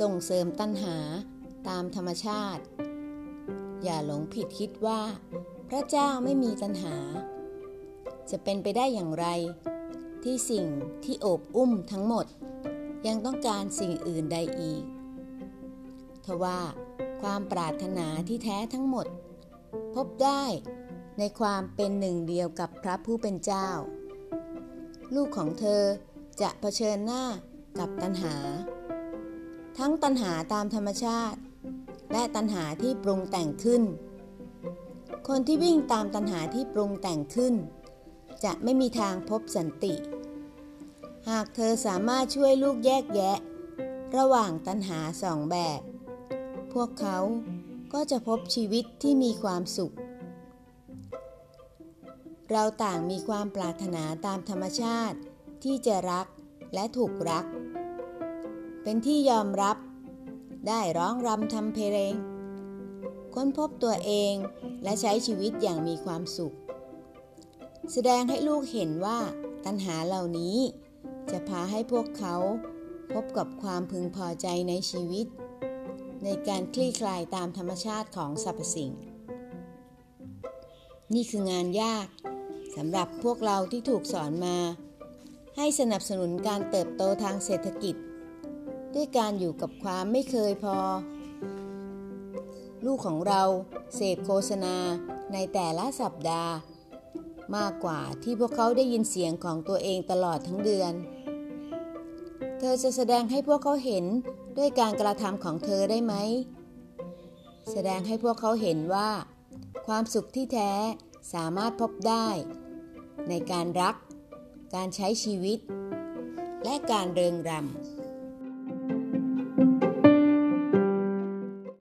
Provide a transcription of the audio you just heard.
ส่งเสริมตัณหาตามธรรมชาติ อย่าหลงผิดคิดว่า พระเจ้าไม่มีตัณหา จะเป็นไปได้อย่างไร ที่สิ่งที่โอบอุ้มทั้งหมด ยังต้องการสิ่งอื่นใดอีกทว่าความปรารถนาที่แท้ทั้งหมด พบได้ในความเป็นหนึ่งเดียวกับพระผู้เป็นเจ้า ลูกของเธอจะเผชิญหน้ากับตัณหา ทั้งตัณหาตามธรรมชาติ และตัณหาที่ปรุงแต่งขึ้น คนที่วิ่งตามตัณหาที่ปรุงแต่งขึ้น จะไม่มีทางพบสันติ หากเธอสามารถช่วยลูกแยกแยะ ระหว่างตัณหาสองแบบ พวกเขาก็จะพบชีวิตที่มีความสุข เราต่างมีความปรารถนาตามธรรมชาติที่จะรักและถูกรัก เป็นที่ยอมรับ ได้ร้องรำทำเพลง ค้นพบตัวเองและใช้ชีวิตอย่างมีความสุข แสดงให้ลูกเห็นว่าตัณหาเหล่านี้ จะพาให้พวกเขาพบกับความพึงพอใจในชีวิต ในการคลี่คลายตามธรรมชาติของสรรพสิ่ง นี่คืองานยากสำหรับพวกเราที่ถูกสอนมา ให้สนับสนุนการเติบโตทางเศรษฐกิจ ด้วยการอยู่กับความไม่เคยพอ ลูกของเราเสพโฆษณาในแต่ละสัปดาห์ มากกว่าที่พวกเขาได้ยินเสียงของตัวเองตลอดทั้งเดือน เธอจะแสดงให้พวกเขาเห็นด้วยการกระทำของเธอได้ไหม แสดงให้พวกเขาเห็นว่า ความสุขที่แท้สามารถพบได้ ในการรัก การใช้ชีวิต และการเริงรำ